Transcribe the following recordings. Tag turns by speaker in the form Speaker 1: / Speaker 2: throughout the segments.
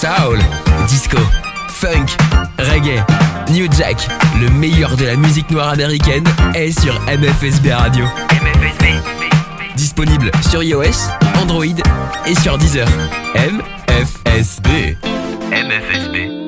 Speaker 1: Soul, disco, funk, reggae, New Jack, le meilleur de la musique noire américaine est sur MFSB Radio. Disponible sur iOS, Android et sur Deezer. MFSB. MFSB.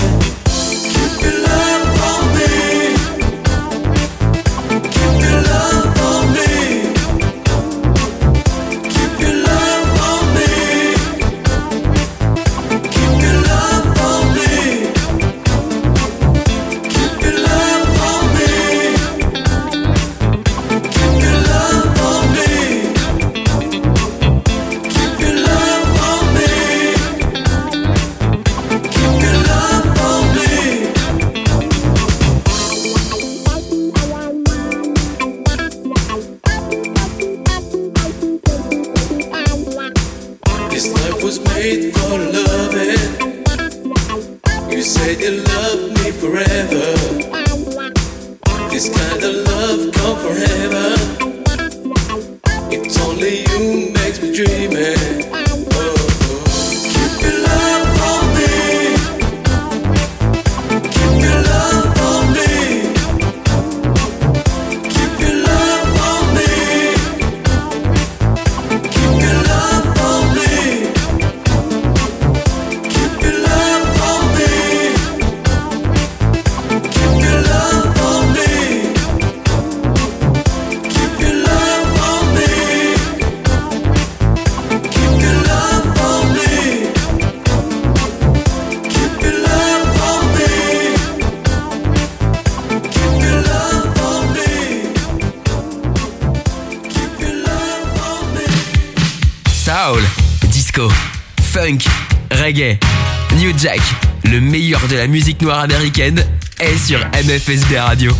Speaker 1: noire américaine, est sur MFSB Radio.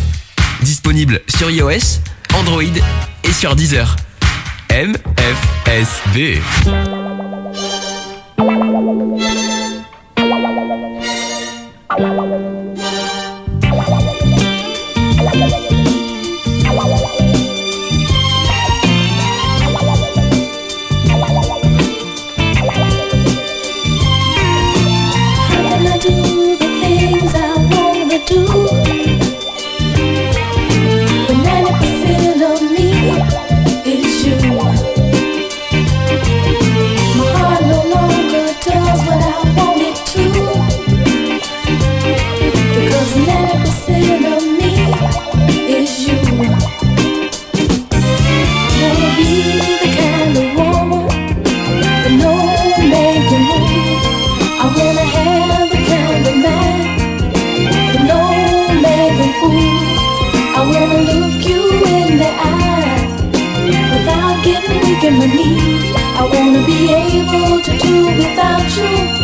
Speaker 1: Disponible sur iOS, Android et sur Deezer. MFSB.
Speaker 2: Making my needs. I wanna be able to do without you,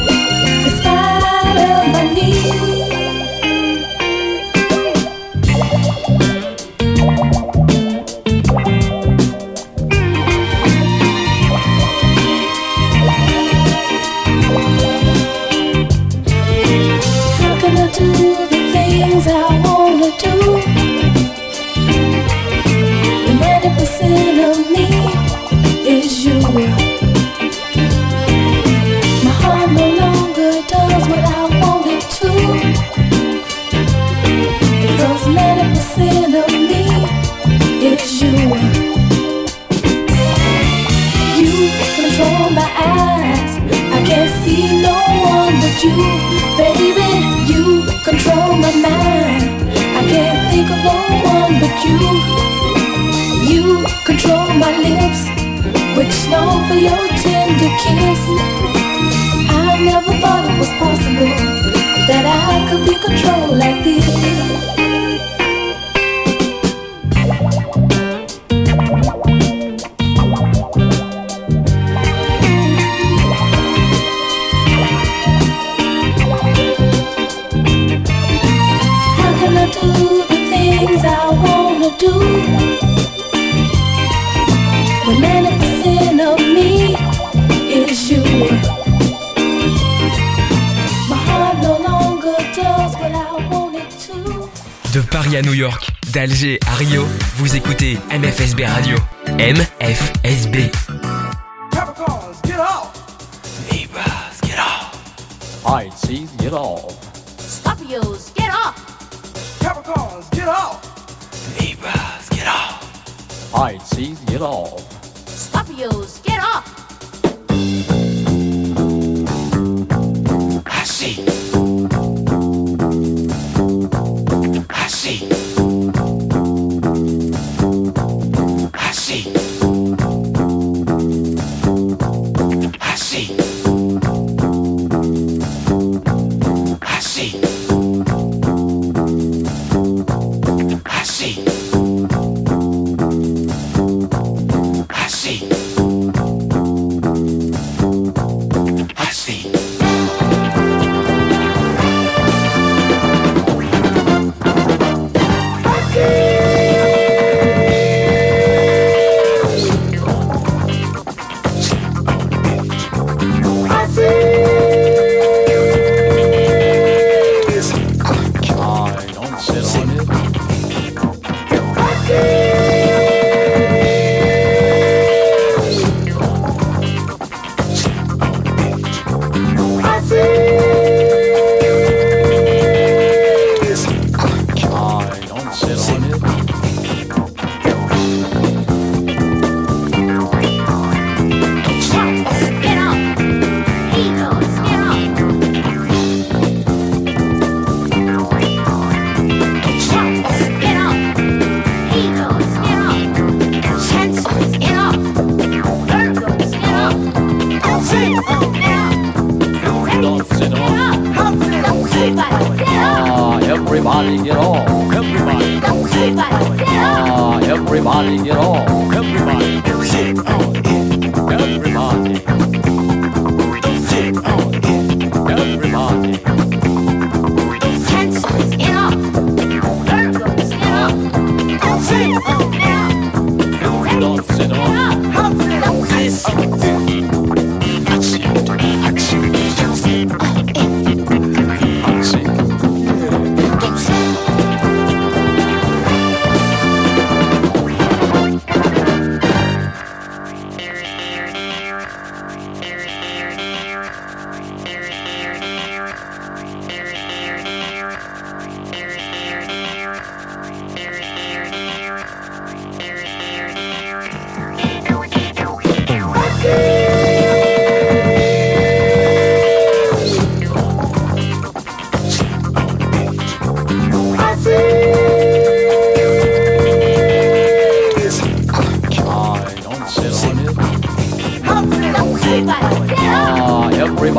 Speaker 2: you, baby. You control my mind. I can't think of no one but you. You control my lips, which long for your tender kiss. I never thought it was possible that I could be controlled like this. Do? When 90% of me is you. My heart no longer does what I want it to.
Speaker 3: De Paris à New York, d'Alger à Rio, vous écoutez MFSB Radio. MFSB.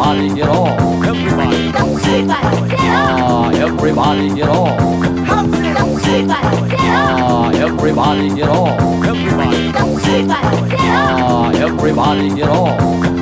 Speaker 4: Everybody get off.
Speaker 5: Everybody. Everybody,
Speaker 4: get off!
Speaker 5: Ah, everybody get off. Everybody,
Speaker 4: get off!
Speaker 5: Ah, everybody get off. Everybody.
Speaker 4: Everybody, get off!
Speaker 5: Ah, Everybody get off.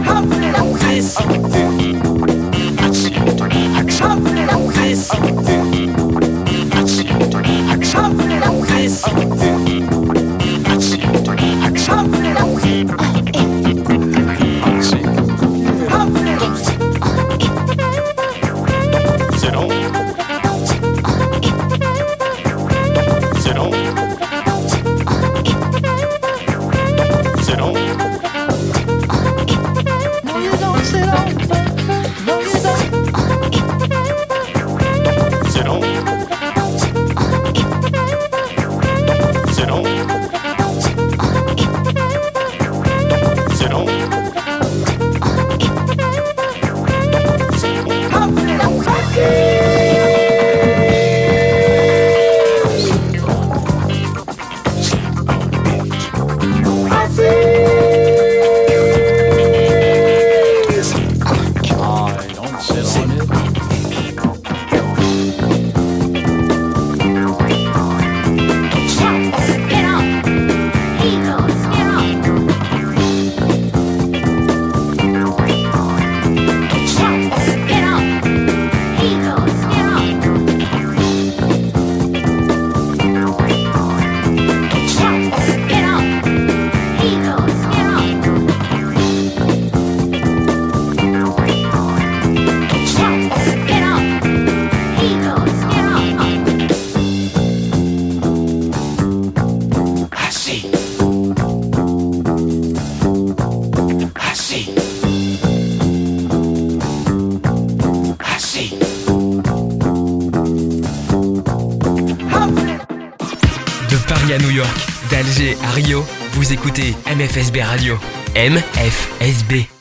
Speaker 6: York, d'Alger à Rio, vous écoutez MFSB Radio. MFSB.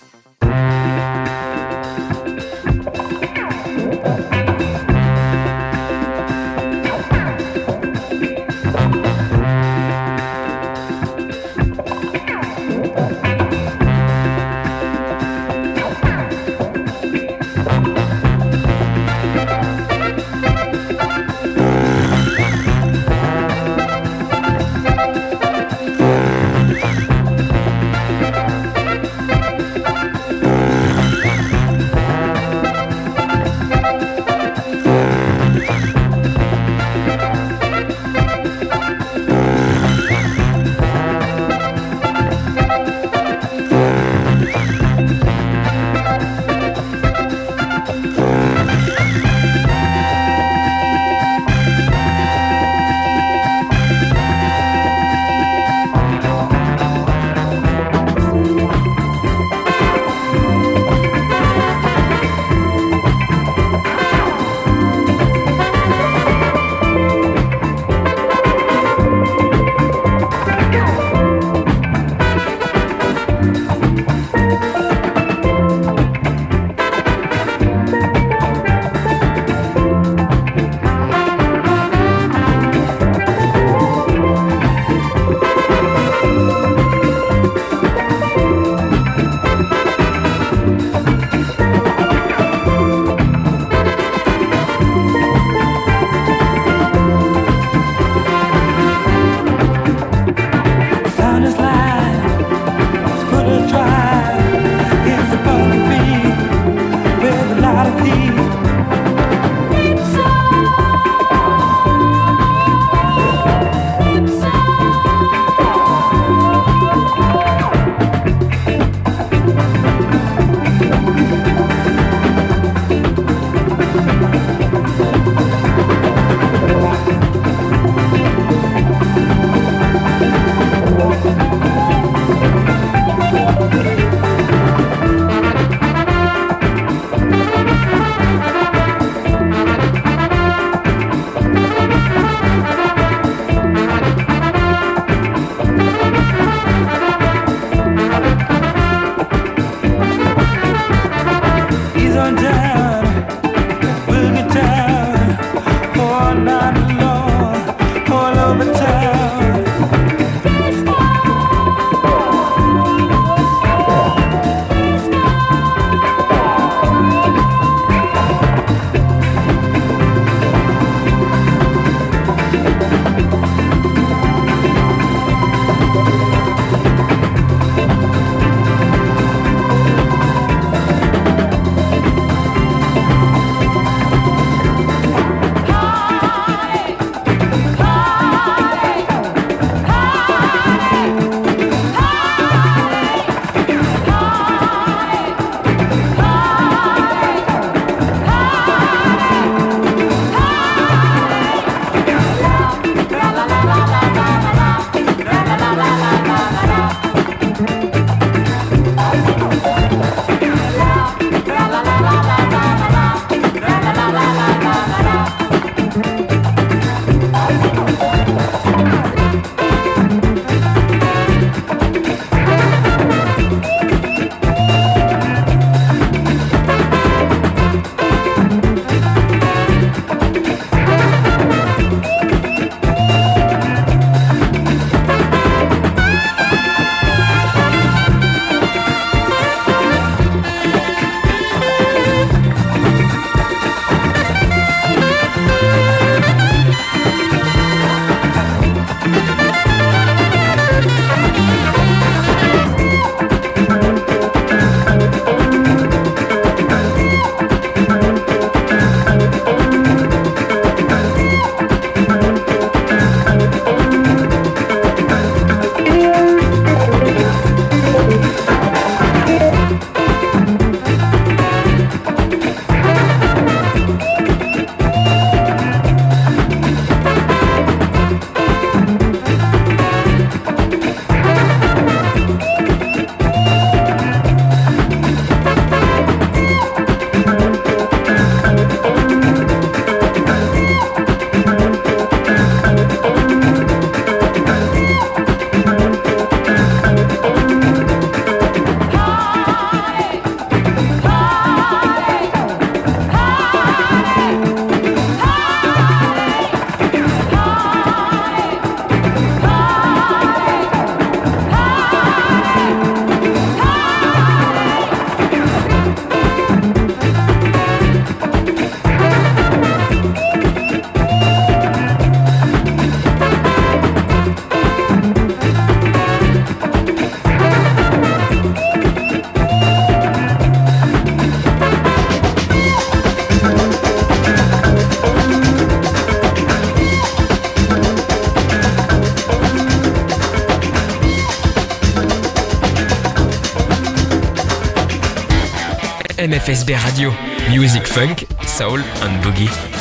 Speaker 7: MFSB Radio. Music Funk, Soul and Boogie.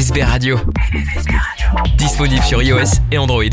Speaker 7: FSB Radio. Radio. Disponible sur iOS et Android.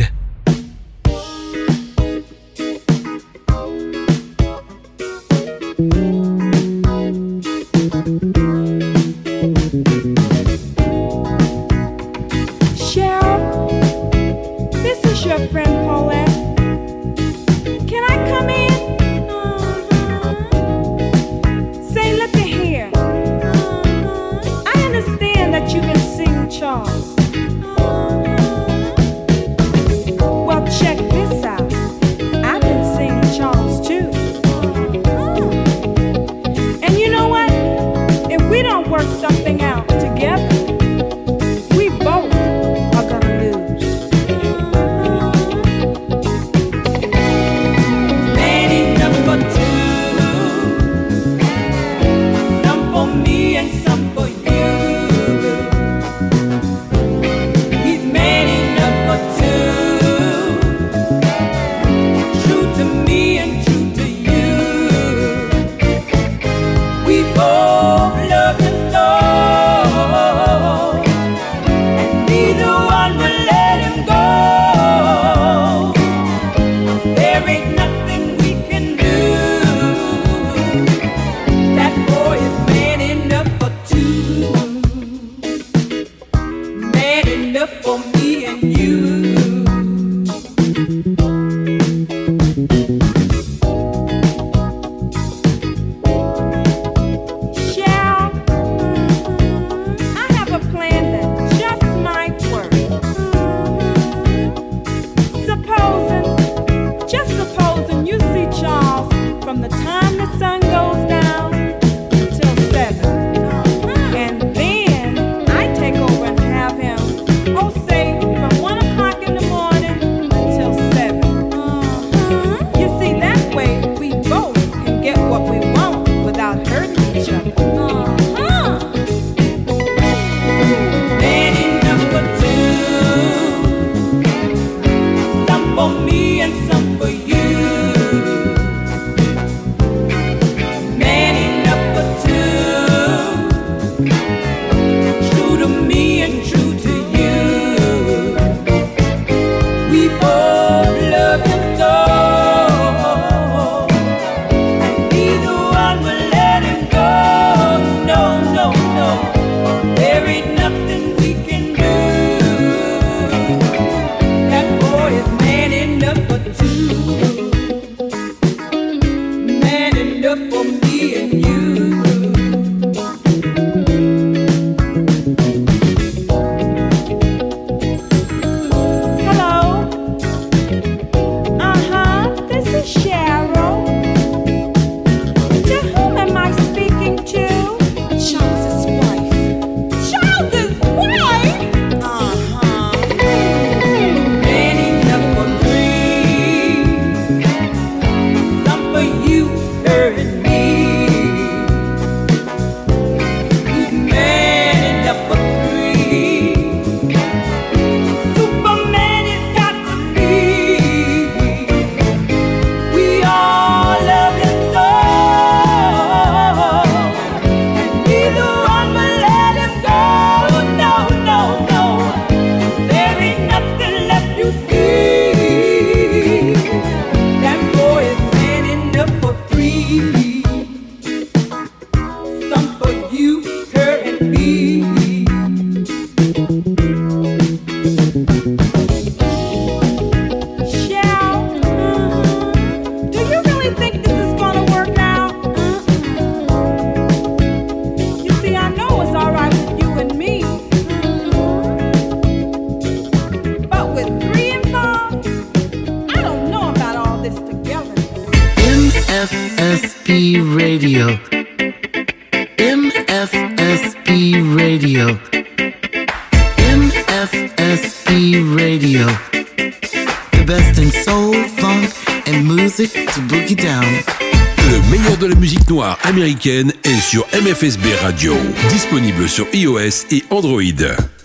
Speaker 8: et sur MFSB Radio. Disponible sur iOS et Android.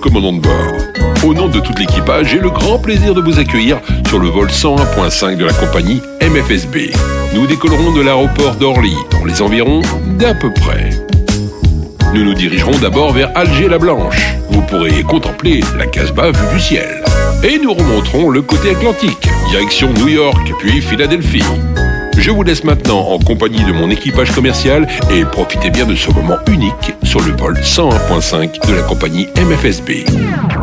Speaker 9: Commandant de bord. Au nom de tout l'équipage, j'ai le grand plaisir de vous accueillir sur le vol 101.5 de la compagnie MFSB. Nous décollerons de l'aéroport d'Orly, dans les environs d'à peu près. Nous nous dirigerons d'abord vers Alger-la-Blanche. Vous pourrez contempler la Casbah vue du ciel. Et nous remonterons le côté atlantique, direction New York, puis Philadelphie. Je vous laisse maintenant en compagnie de mon équipage commercial et profitez bien de ce moment unique sur le vol 101.5 de la compagnie MFSB.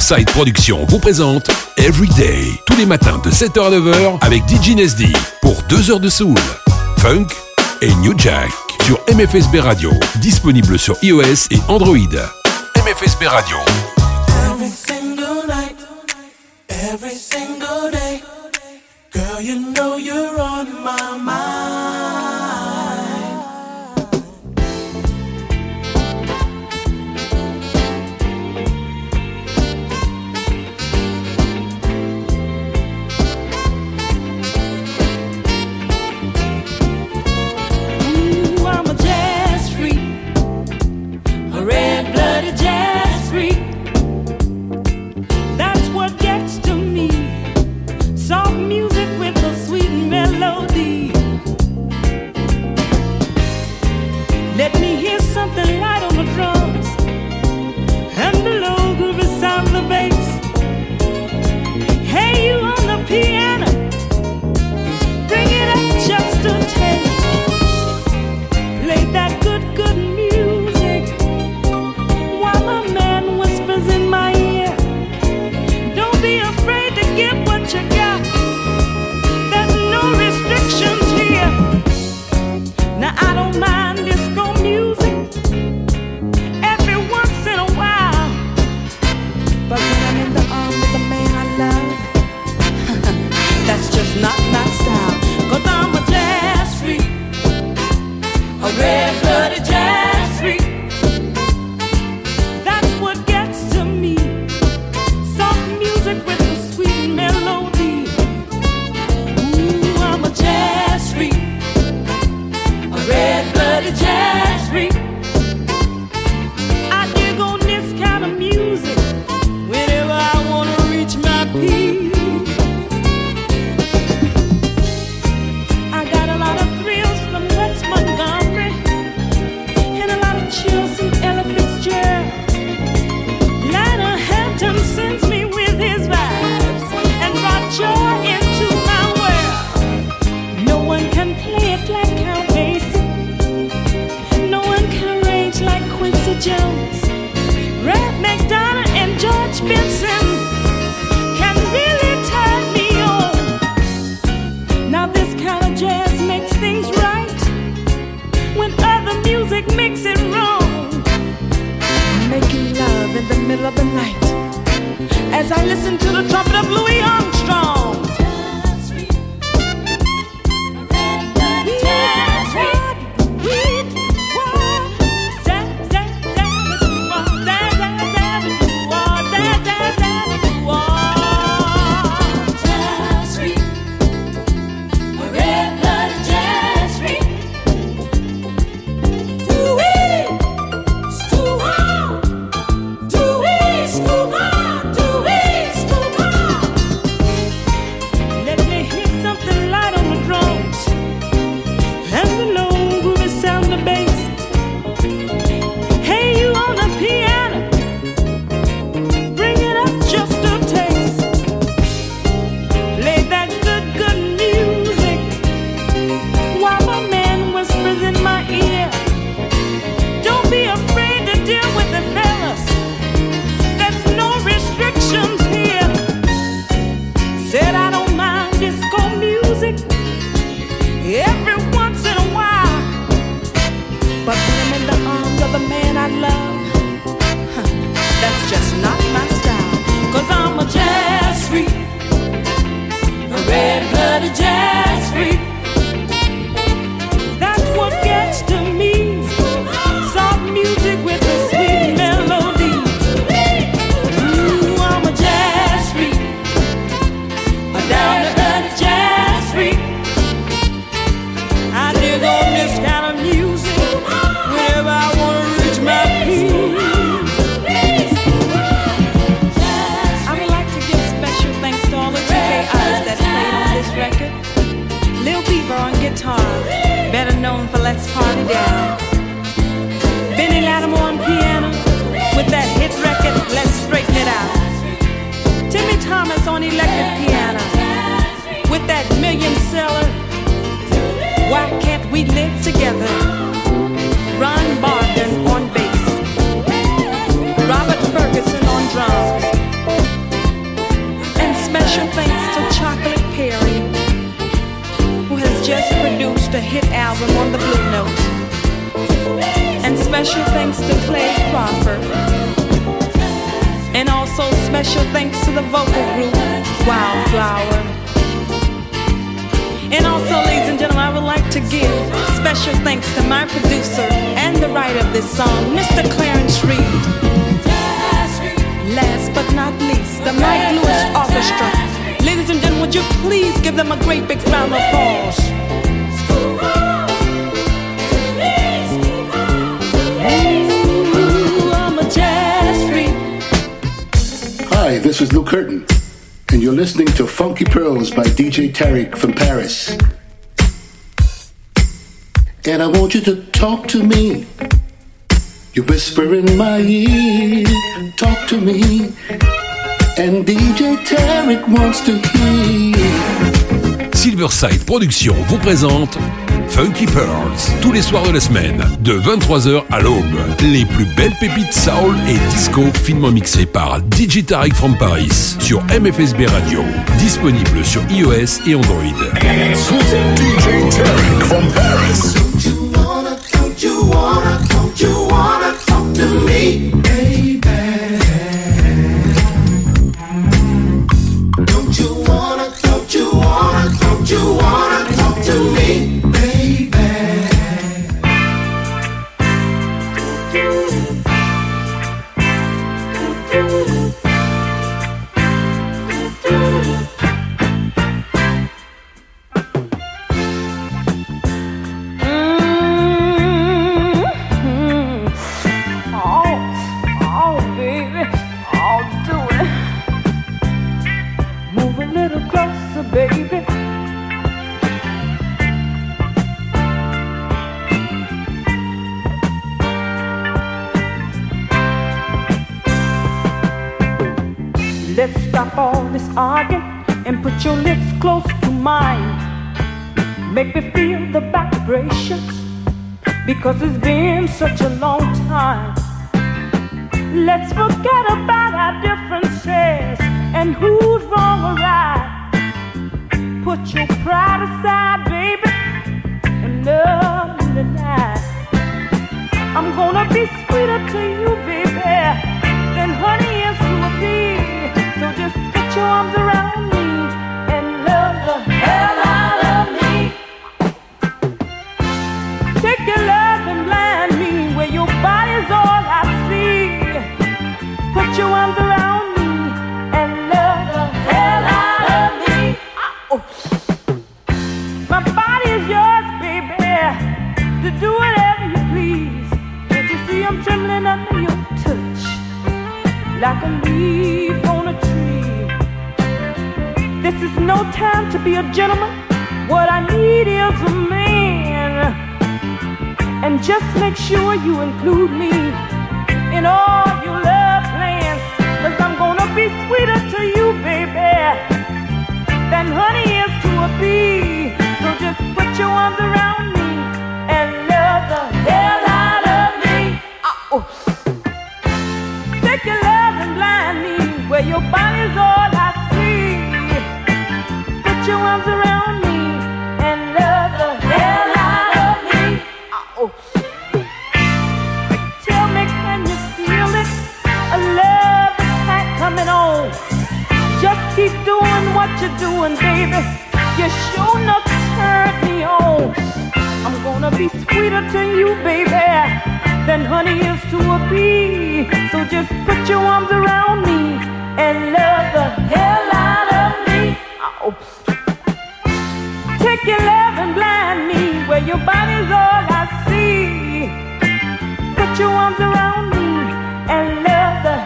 Speaker 9: Silverside Productions vous présente Everyday, tous les matins de 7h à 9h avec DJ Nesdy pour 2 heures de soul, funk et New Jack sur MFSB Radio, disponible sur iOS et Android. MFSB Radio.
Speaker 7: Would you please give them a great big round of applause?
Speaker 10: Hi, this is Lou Curtin, and you're listening to Funky Pearls by DJ Tarek from Paris. And I want you to talk to me. You whisper in my ear, talk to me. And DJ Tarek wants to hear.
Speaker 11: Silverside Productions vous présente Funky Pearls tous les soirs de la semaine de 23h à l'aube. Les plus belles pépites soul et disco finement mixées par DJ Tarek from Paris sur MFSB Radio, disponible sur iOS et Android.
Speaker 9: you wanna talk to me?
Speaker 7: Because it's been such a long time.
Speaker 9: Let's forget about our differences and who's wrong or right. Put your pride aside, baby, and love me tonight. I'm gonna be sweeter to you, baby, than honey is to a bee. So just put your arms around me and love the hell your arms around me and love the hell out of me. Ah, oh. My body is yours, baby, to do whatever you please. Can't you see I'm trembling under your touch like a leaf on a tree? This is no time to be a gentleman. What I need is a man. And just make sure you include me in all be sweeter to you, baby, than honey is to a bee. So just put your arms around me and love the hell out of me. Oh. Take your love and blind me where your body's all I see. Put your arms around you're doing, baby. You sure enough turn me on. I'm gonna be sweeter to you, baby, than honey is to a bee. So just put your arms around me and love the hell out of me. Oh. Take your love and blind me where your body's all I see. Put your arms around me and love the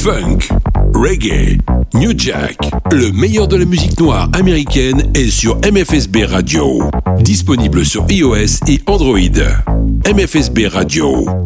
Speaker 7: funk, reggae, new jack. Le meilleur de la musique noire américaine est sur MFSB Radio. Disponible sur iOS et Android. MFSB Radio.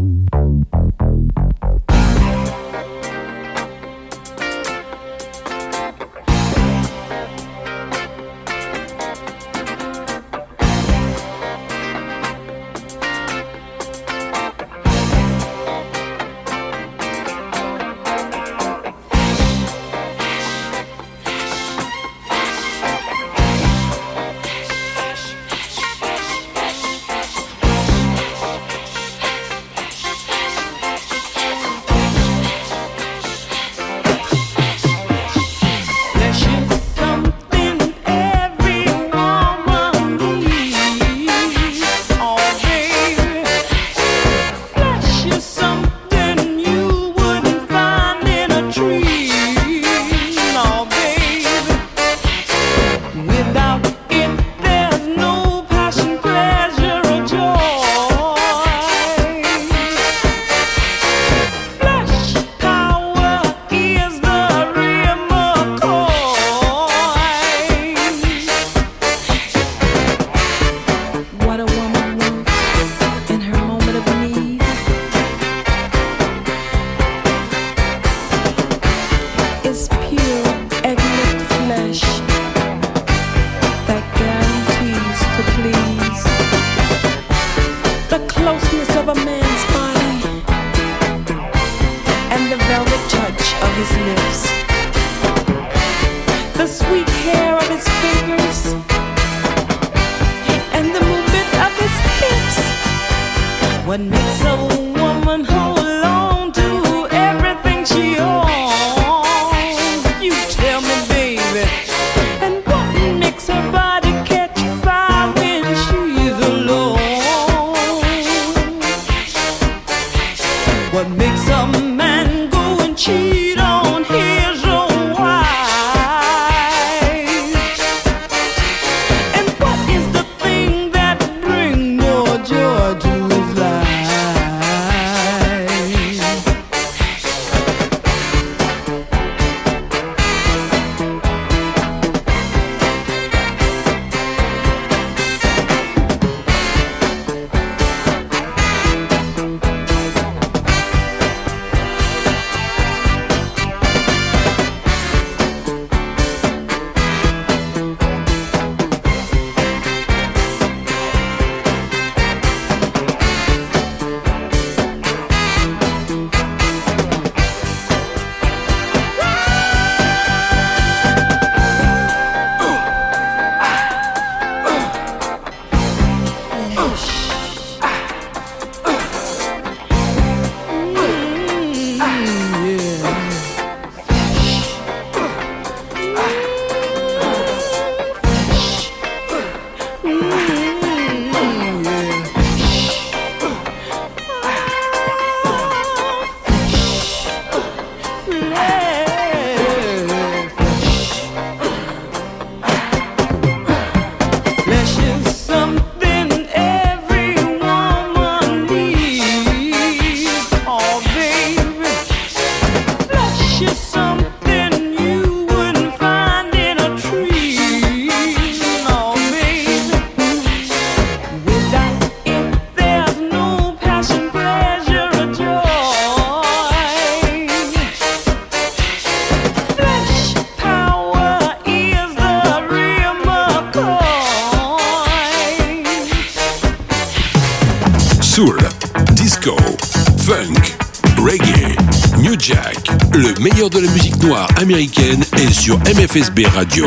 Speaker 9: américaine est sur MFSB Radio.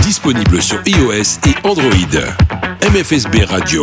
Speaker 9: Disponible sur iOS et Android. MFSB Radio.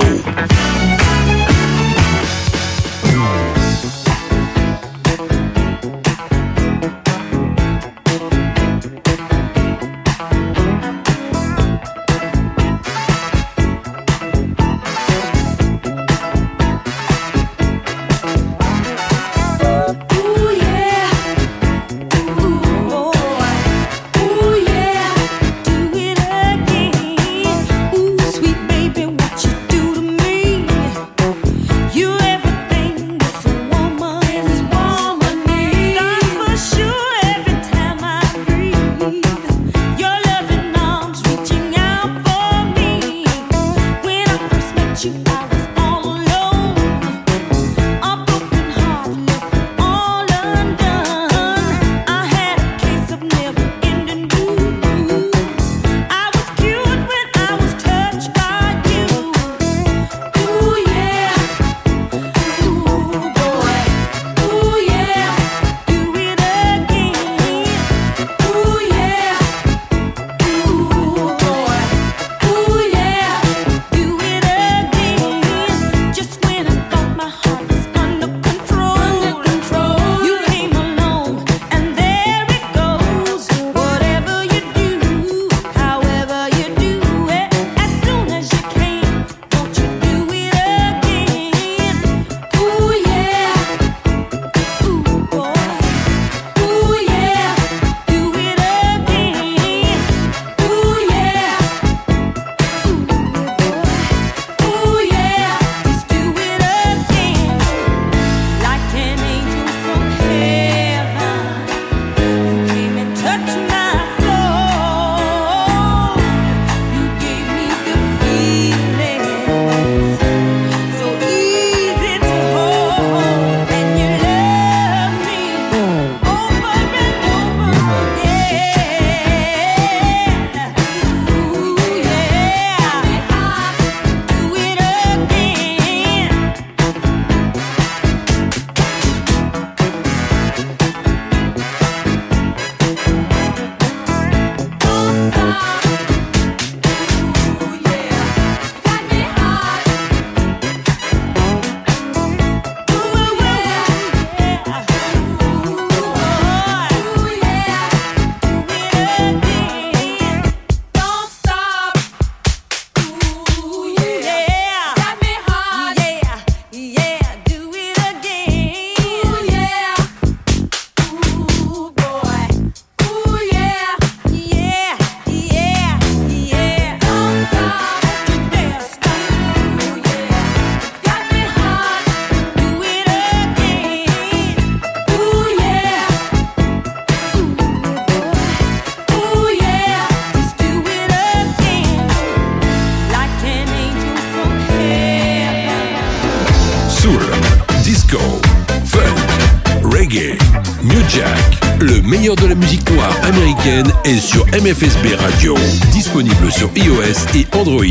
Speaker 9: et sur MFSB Radio. Disponible sur iOS et Android.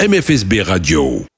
Speaker 9: MFSB Radio.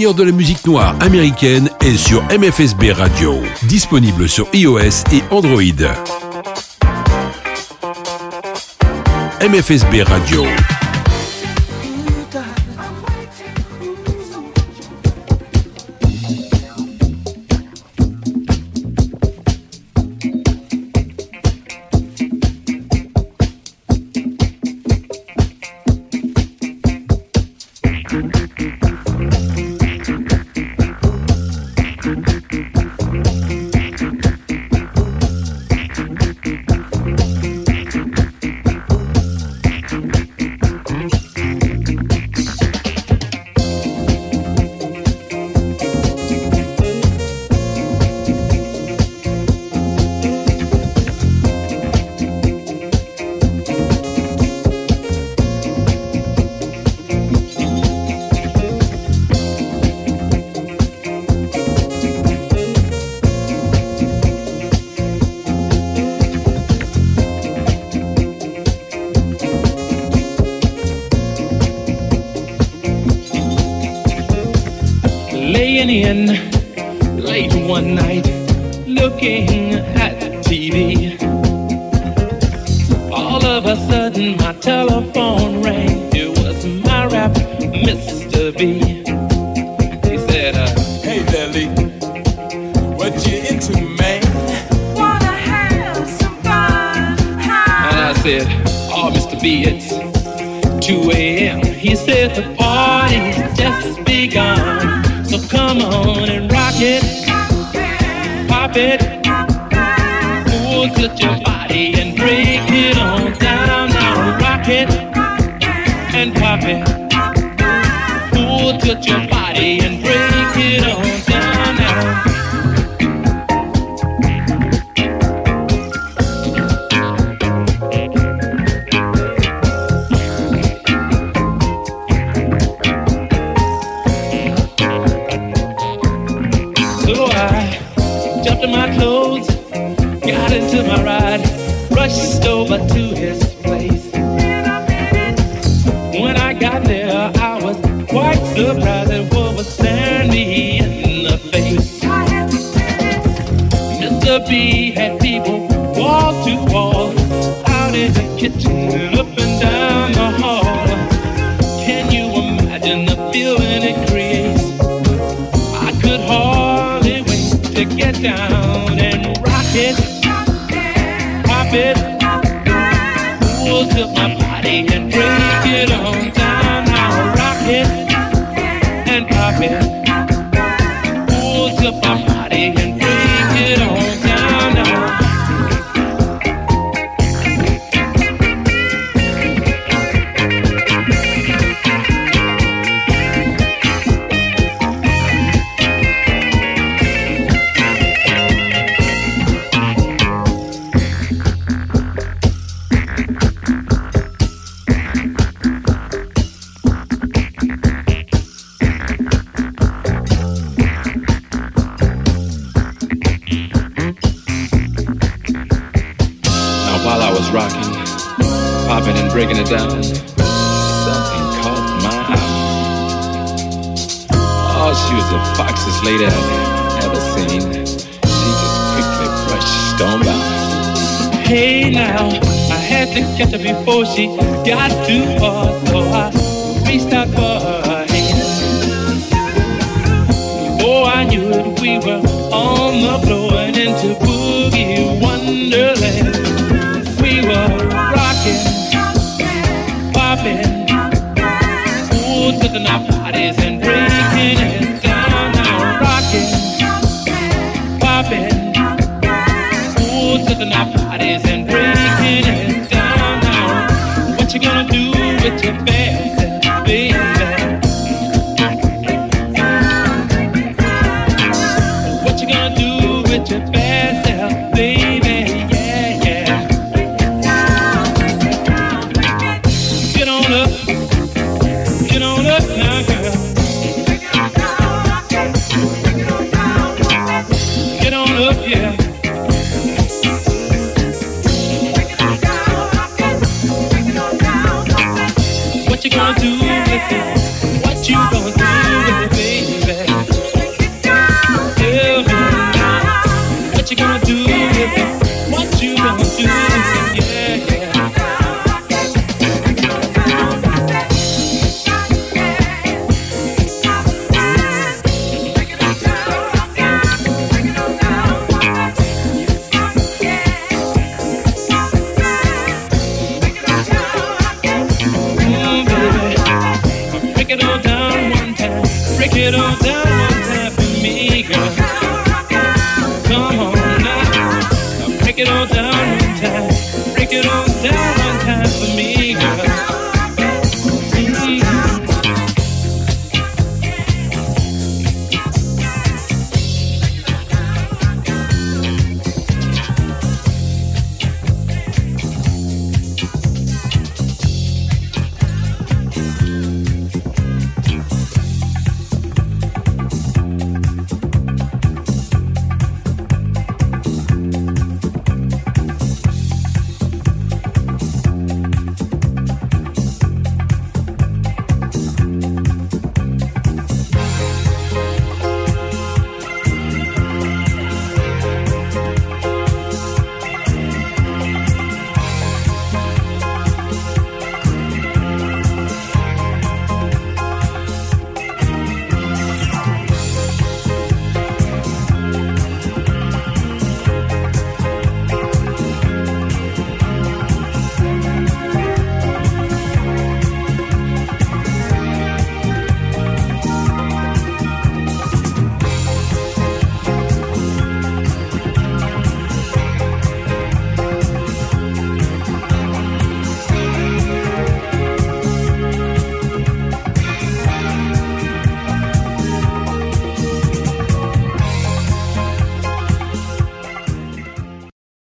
Speaker 9: de la musique noire américaine est sur MFSB Radio, disponible sur iOS et Android. MFSB Radio.
Speaker 12: In late one night, looking at TV. All of a sudden, my telephone rang. It was my rap, Mr. B. He said, uh,
Speaker 13: Hey, Lily, what you into, man?
Speaker 7: Wanna have some fun?
Speaker 12: And I said, Oh, Mr. B, it's 2 a.m. He said, Jim.